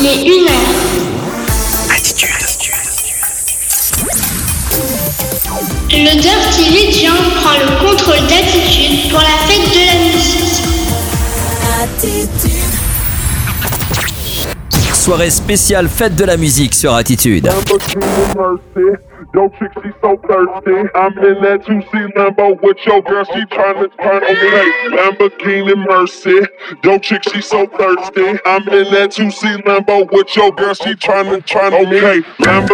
il est une heure. Attitude. Le Dirty Legend prend le contrôle d'attitude pour la fête de la musique. Soirée spéciale fête de la musique sur Attitude. Yo, chick, she so thirsty. I'm in that 2C Lambo with your girl, she tryna turn on me. Lamborghini Mercy. Yo, chick, she so thirsty. I'm in that 2C Lambo with your girl, she tryna turn on me.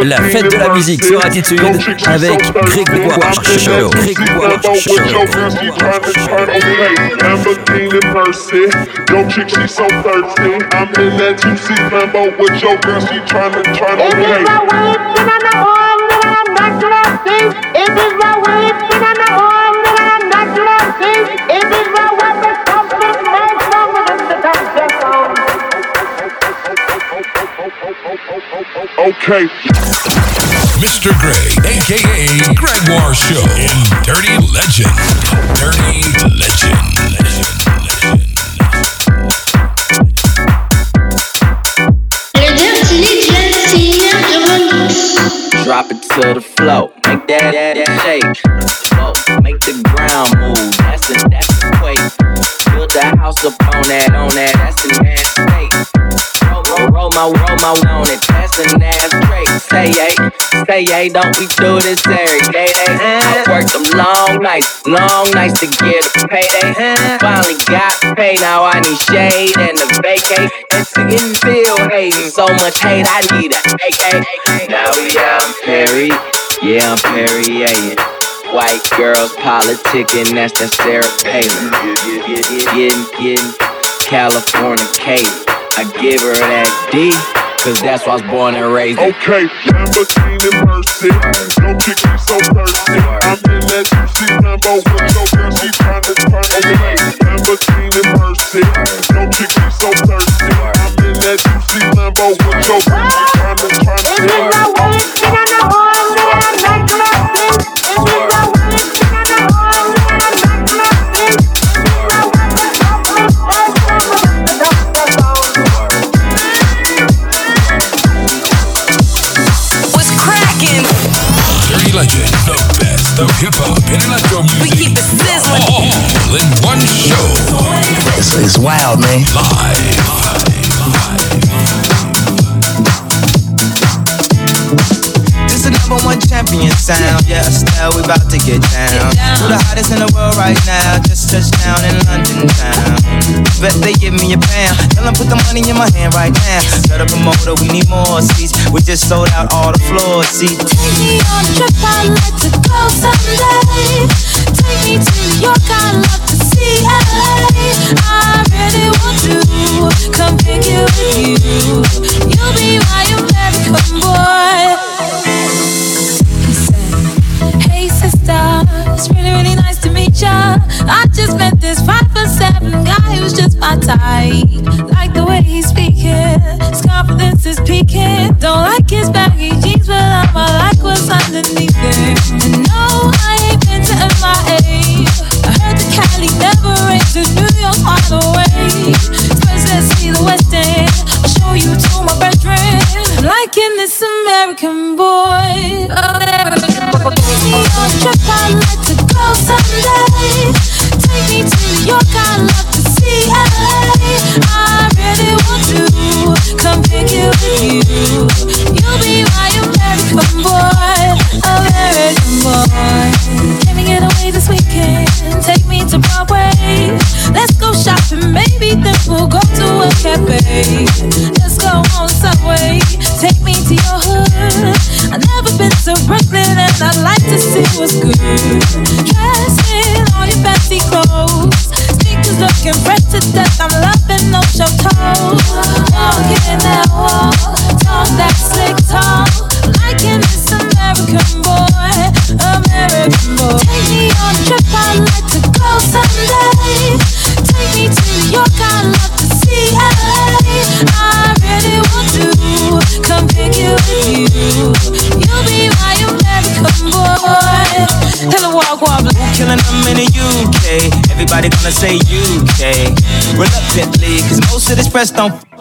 La fête de la musique sur Attitude avec Grégoire Show. Grégoire Show. Lamborghini Mercy. Yo, chick, she so thirsty. I'm in that 2C Lambo with your girl, she tryna turn on me. Okay. Mr. Gray, aka Gregoire Show in Dirty Legend. Dirty Legend. Le Drop it to the flow, make that, that, that shake. Whoa, make the ground move, that's the, that's the quake. Build the house up on that, on that, that's the nasty state. Roll my on it, that's the nasty trait. Say yay, say yay, don't we do this every day? I worked them long nights, long nights to get a payday. Finally got paid, now I need shade and a vacate. And get feel hating, so much hate, I need a AK. Now yeah, I'm Perry, yeah, I'm Perry, yeah. White girls politicking, that's that Sarah Palin. Getting, getting, California I give her that D, cause that's why I was born and raised in. Okay, Lamborghini Mercy. No chick, she so thirsty. I'm in that 2C Lambo with your girl, she tryna turn on me. Lamborghini Mercy. No chick, she so thirsty. I'm in that 2C Lambo with your girl, she tryna turn on me. Of hip hop and electro We keep it sizzling. All in one show. It's, it's wild, man. This number one champion sound. Yeah, Estelle, we about to get down. To the hottest in the world right now. Just touched down in London town. Bet they give me a pound. Tell them put the money in my hand right now. Set up a motor, we need more seats. We just sold out all the floor seats. Take me on a trip, I'd like to go someday. Take me to New York, I'd love to see LA. I really want to come pick you with you. You'll be my American boy. It's really really nice to meet ya. I just met this five foot seven guy who's just my type. Like the way he's speaking, his confidence is peaking. Don't like his baggy jeans, but I'ma like what's underneath it. And no, I ain't been to MIA. I heard the Cali never rains in New York all the way. First, let's see the West End. I'll show you to my bedroom. I'm liking this American boy. Oh, Take see good. Everybody gonna say UK. reluctantly. Cause most of this press don't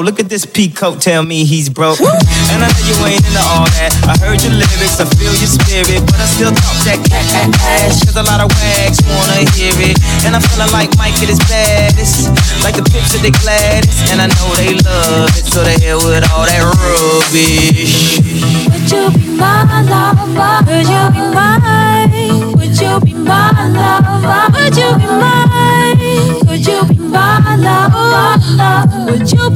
Look at this peacoat, tell me he's broke. And I know you ain't into all that. I heard your lyrics, I feel your spirit, but I still talk that cat ass. Cause a lot of wags wanna hear it. And I'm feeling like Mike at his baddest. Like the pips of the Gladys. And I know they love it, so they hell with all that rubbish. Would you be my lover? Would you be mine? Would you be my lover? Would you be mine? Would you be my lover? Would you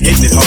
hitting it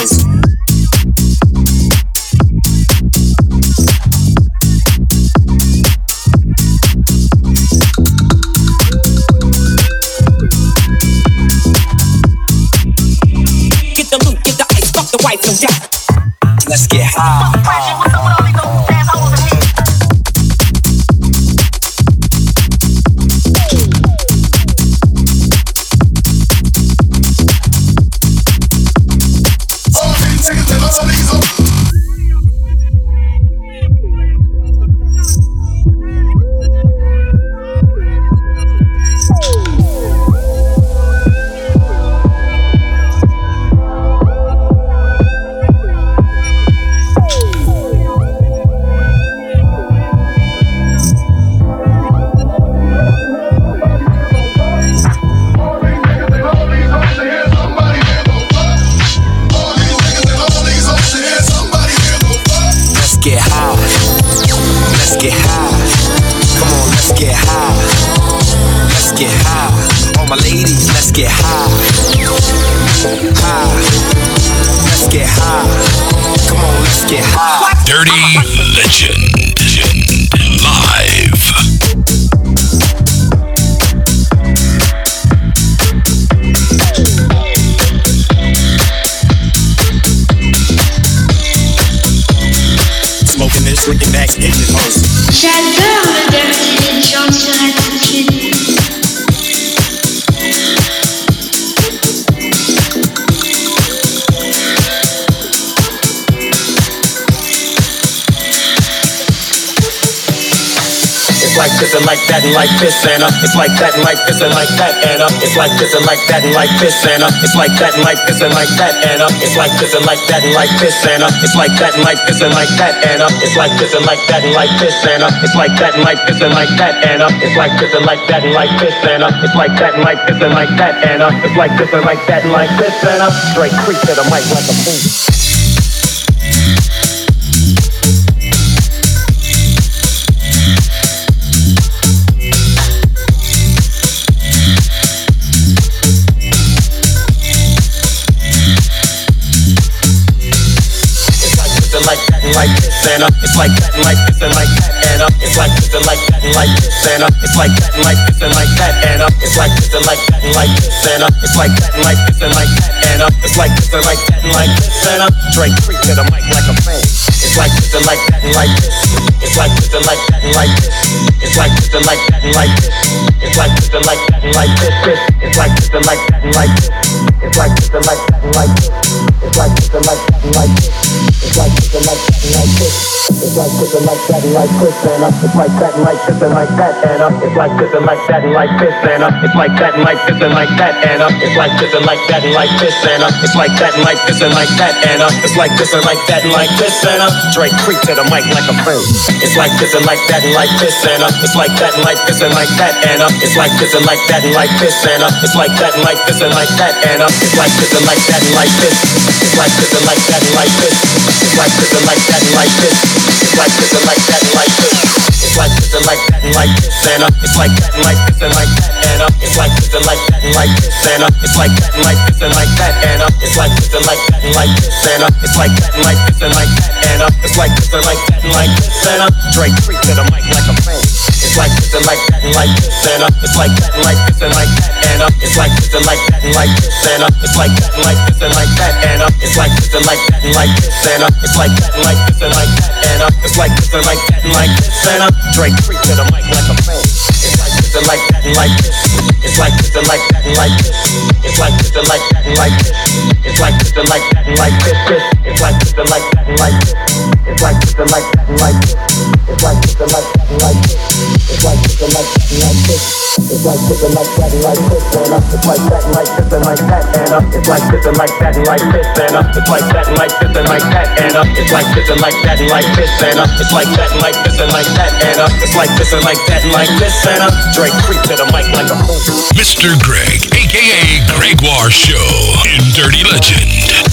this and like that and uh, it's like this and like that and like this and uh, it's like that and like this and like that and uh, it's like this and like that and like this and uh, it's like that and like this and like that and uh, it's like this and like that and like this and uh, it's like that and like this and like that and uh, it's like this and like that and like this and uh, it's like that and like this and like that and uh, it's like this and like that and like this and uh, straight creep to the mic like a fool. And like this and uh, like that and uh, up. It's like this and like that and like this and up. It's like that and like this and like that and up. It's like this and like that and like this and up. It's like that and like this and like that and up. It's like this and like that and like this and up. Dre freak to the mic like a fan. It's like this and like that and like this. It's like this and like that and like this. It's like this and like that and like this. It's like this and like that and like this. It's like this and like that and like this. It's like this and like that and like this. It's like this and like that and like this. It's like this and like that and like this. It's like this and like that and like this. It's like that and like this and like that and up. It's like this and like that and like this and up. It's like that and like this and like that and up. It's like this and like that and like this and up. It's like that and like this and like that and up. It's like this and like that and like this and up. Dre creep to the mic like a friend. It's like this and like that and like this and up. It's like that and like this and like that and up. It's like this and like that and like this and up. It's like that and like this and like that and up. It's like this and like that and like this. It's like this and like that and like this. It's like this and like that and like this. It's like this and like that and like this. It's like this and like that and like this and up. It's like that and like this and like that and up. It's like this and like that and like this and up. It's like that and like this and like that and up. It's like this and like that and like this and up. It's like that and like this and like that and up. It's like this and like that and like this and up. Dre freak to the mic like a fan. It's like this and like that and like this and up. It's like that and like this and like that and up. It's like this and like that and like this and up. It's like that and like this and like that and up. It's like this and like that and like this and up. It's like that and like this and like that and up. It's like this and like that and like this and up. Dre freak to the mic like a fan. It's like this and like that and like this. It's like this and like that and like this. It's like this and like that and like this. It's like this and like that and like this. It's like this and like that and like this. It's like this and like that and like this. It's like this and like that and like this. It's like this and like that and like this. It's like this and like that and like this and up. It's like that and like this and like that and up. It's like this and like that and like this and up. It's like that and like this and like that and up. It's like this and like that and like this and up. It's like that and like this and like that and up. It's like this and like that and like this and up. Dre creep to the mic like a. Mr. Greg, aka Gregoire Show in Dirty Legend.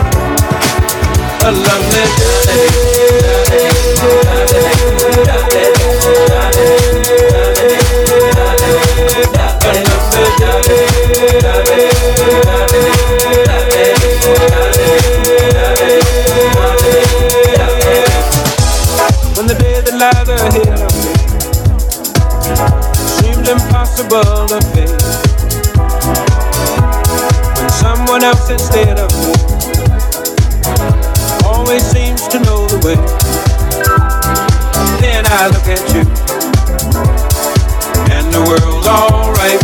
impossible to face, when someone else instead of me always seems to know the way. Then I look at you, and the world's alright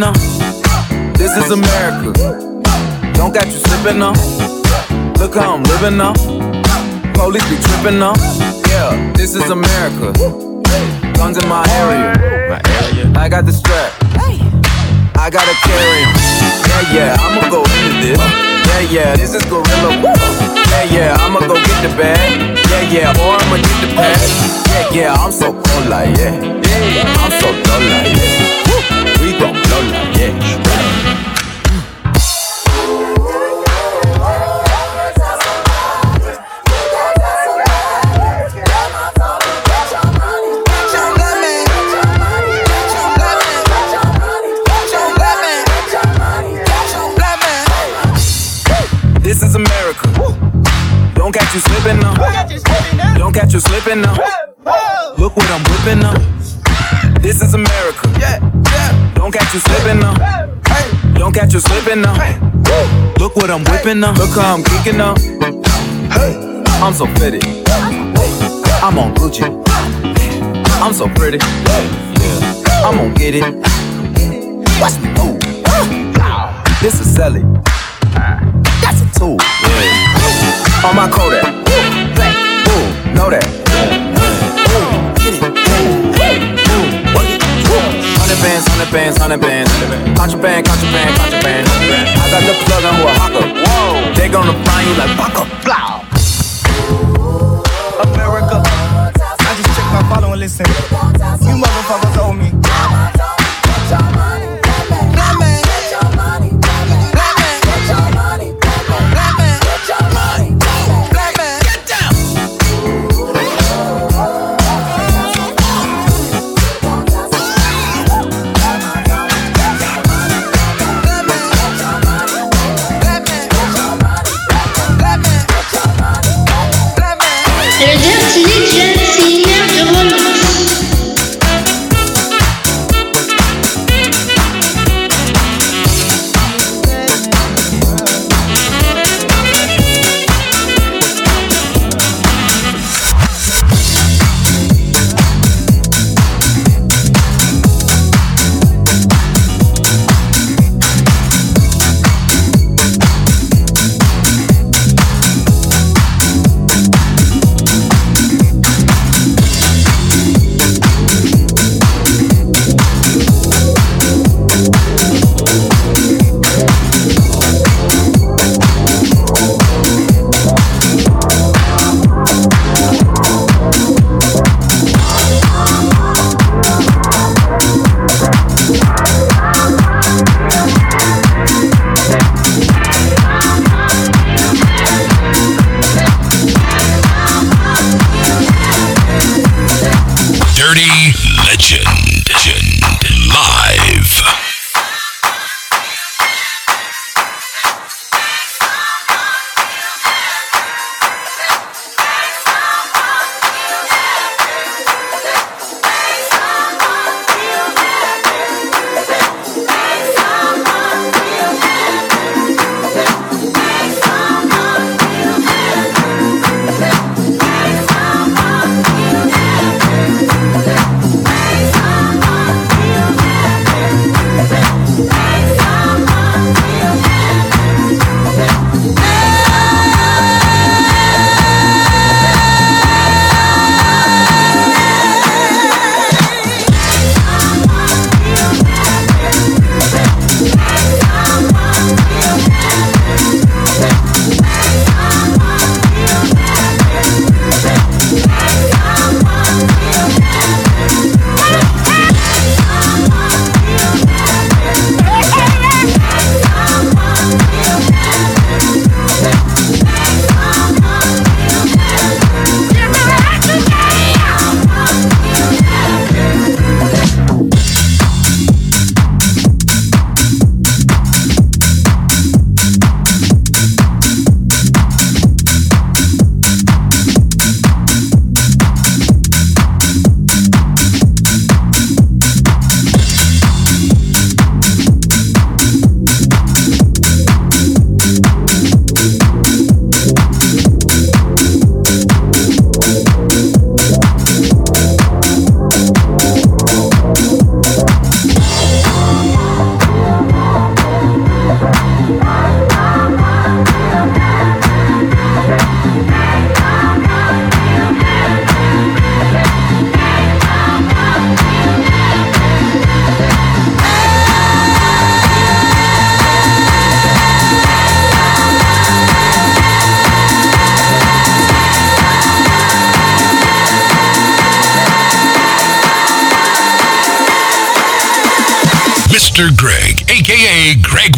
what I'm whipping now. This is America. Don't got you slipping now. Look how I'm living now. Police be tripping now. Yeah, this is America. Guns in my area. I got the strap. I gotta carry 'em. Yeah, yeah, I'ma go into this. Yeah, yeah, this is gorilla. Yeah, yeah, I'ma go get the bag. Yeah, yeah, or I'ma get the pad. Yeah, yeah, I'm so cold like yeah. Yeah, I'm so dull like yeah. We gon' blow like yeah. Catch you slipping now. Look what I'm whipping now. Look how I'm kicking now. I'm so pretty. I'm on Gucci. I'm so pretty. I'm gonna get it. Watch me move. This is Sally. That's a tool. On my Kodak. Know that. Hundred bands, hundred bands, hundred bands. Contraband, contraband, contraband. I got the plug on who a hawker. Whoa. They gonna find you like Baka. Blah. America. I just checked my follow and listen. You motherfuckers owe me.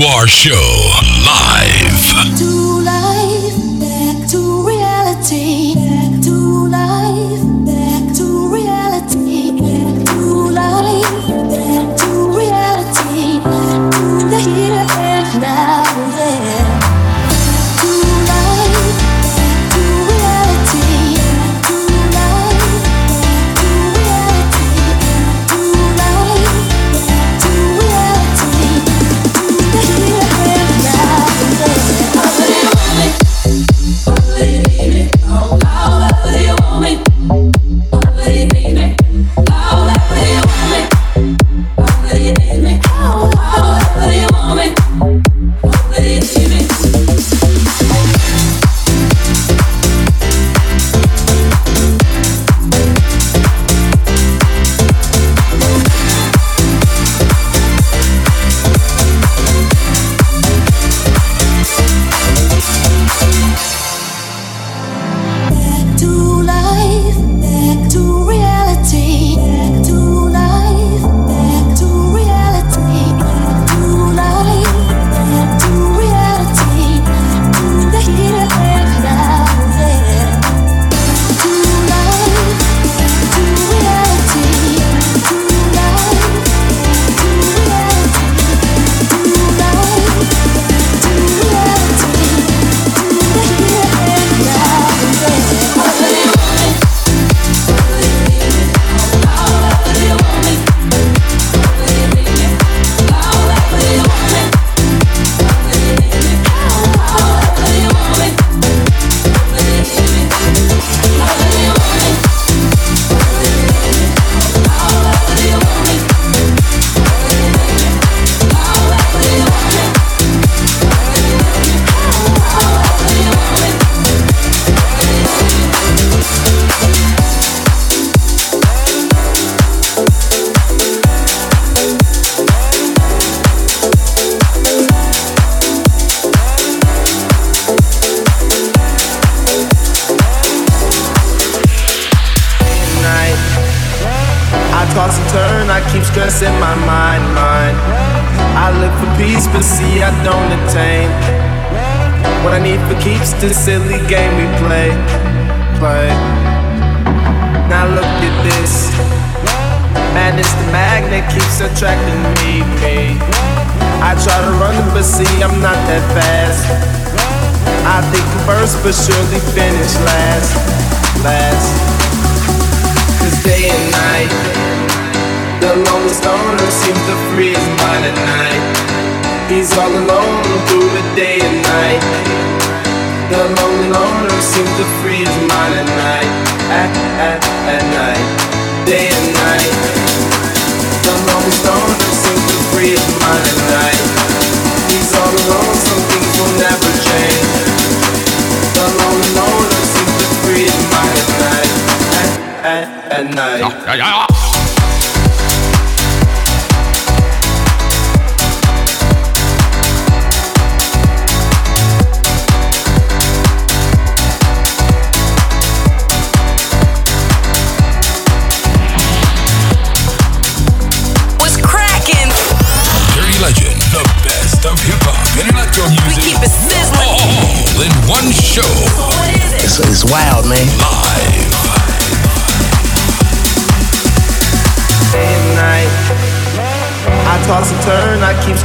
Gregoire Show, live. At night. What's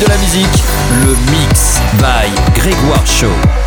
De la musique, le mix by Grégoire Show.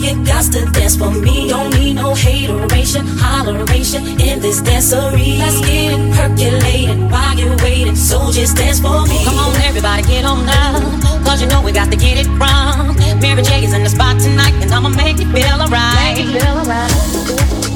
You got to dance for me. Don't need no hateration, holleration in this dancery. Let's get it percolated while you're waiting, so just dance for me. Come on, everybody, get on now, cause you know we got to get it wrong. Mary J is in the spot tonight, and I'ma make it feel alright. Make it feel alright.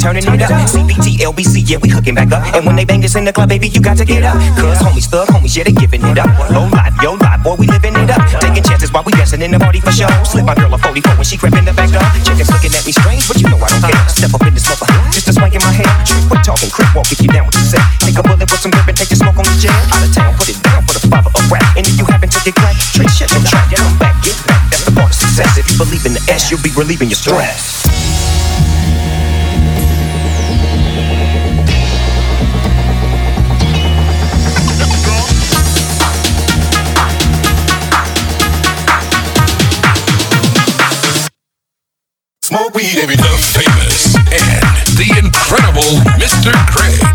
Turning it up. CPT, LBC, yeah, we hooking back up. And when they bang this in the club, baby, you got to get up. Cause homies, thug homies, yeah, they giving it up. Low life, yo life, boy, we living it up. Taking chances while we dancing in the party for show. Slip my girl a 44 when she crept in the back door. Chickens looking at me strange, but you know I don't care. Step up in this mother, just a swank in my hair. Trick, quit talking, crip walk if you down with the set. Take a bullet with some grip and take the smoke on the jet. Out of town, put it down for the father of rap. And if you happen to get cracked, trick, shut your trap, come back, get back. That's the part of success. If you believe in the S, you'll be relieving your stress. Smoke weed every The famous and the incredible Mr. Craig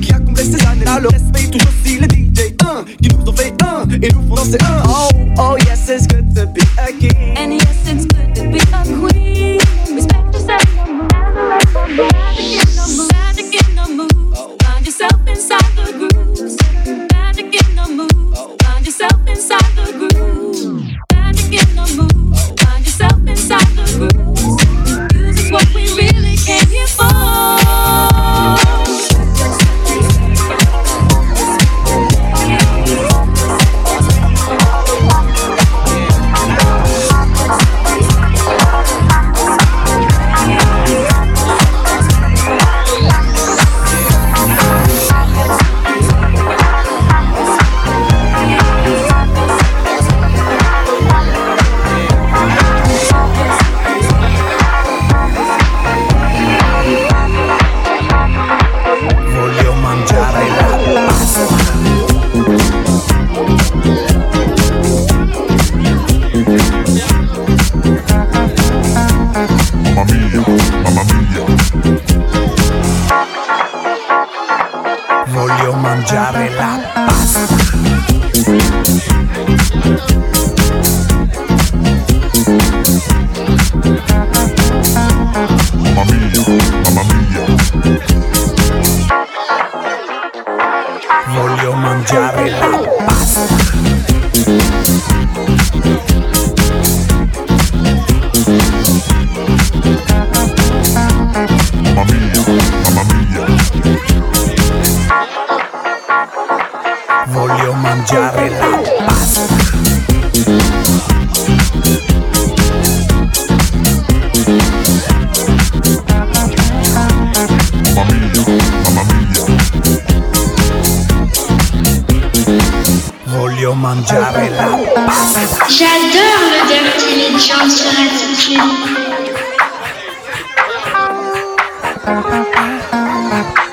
qui a ces toujours aussi les DJ 1 qui nous ont fait un et nous font danser un. Oh, oh yes, it's good to be a king. And yes, it's good to be a queen. Respect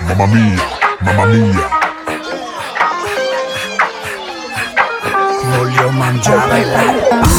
Mamma mia, mamma mia. Voglio mangiare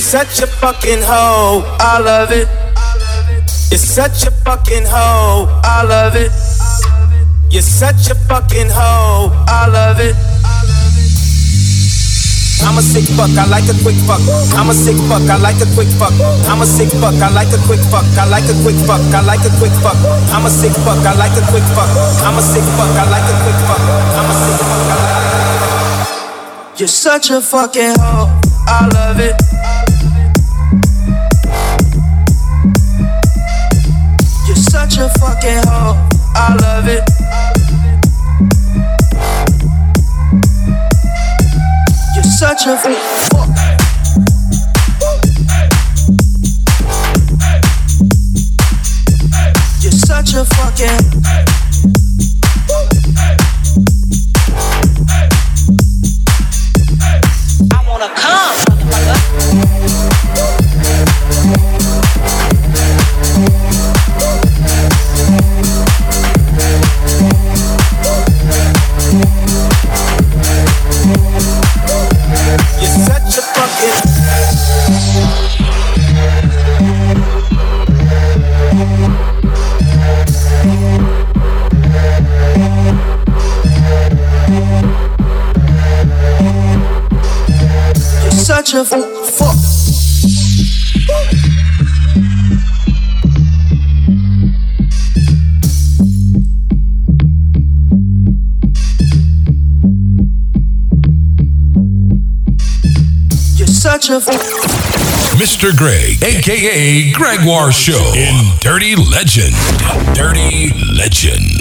such a fucking hoe, I love it. You're such a fucking hoe, I love it. You're such a fucking hoe, I love it. I'm a sick fuck, I like a quick fuck. I'm a sick fuck, I like a quick fuck. I'm a sick fuck, I like a quick fuck. I like a quick fuck, I like a quick fuck. I'm a sick fuck, I like a quick fuck. I'm a sick fuck, I like a quick fuck. I'm a sick fuck, I like You're such a fucking hoe, I love it. A fucking hoe, I love it. You're such a fuck. You're such a fucking. Mr. Greg, aka Gregoire Show in Dirty Legend. Dirty Legend.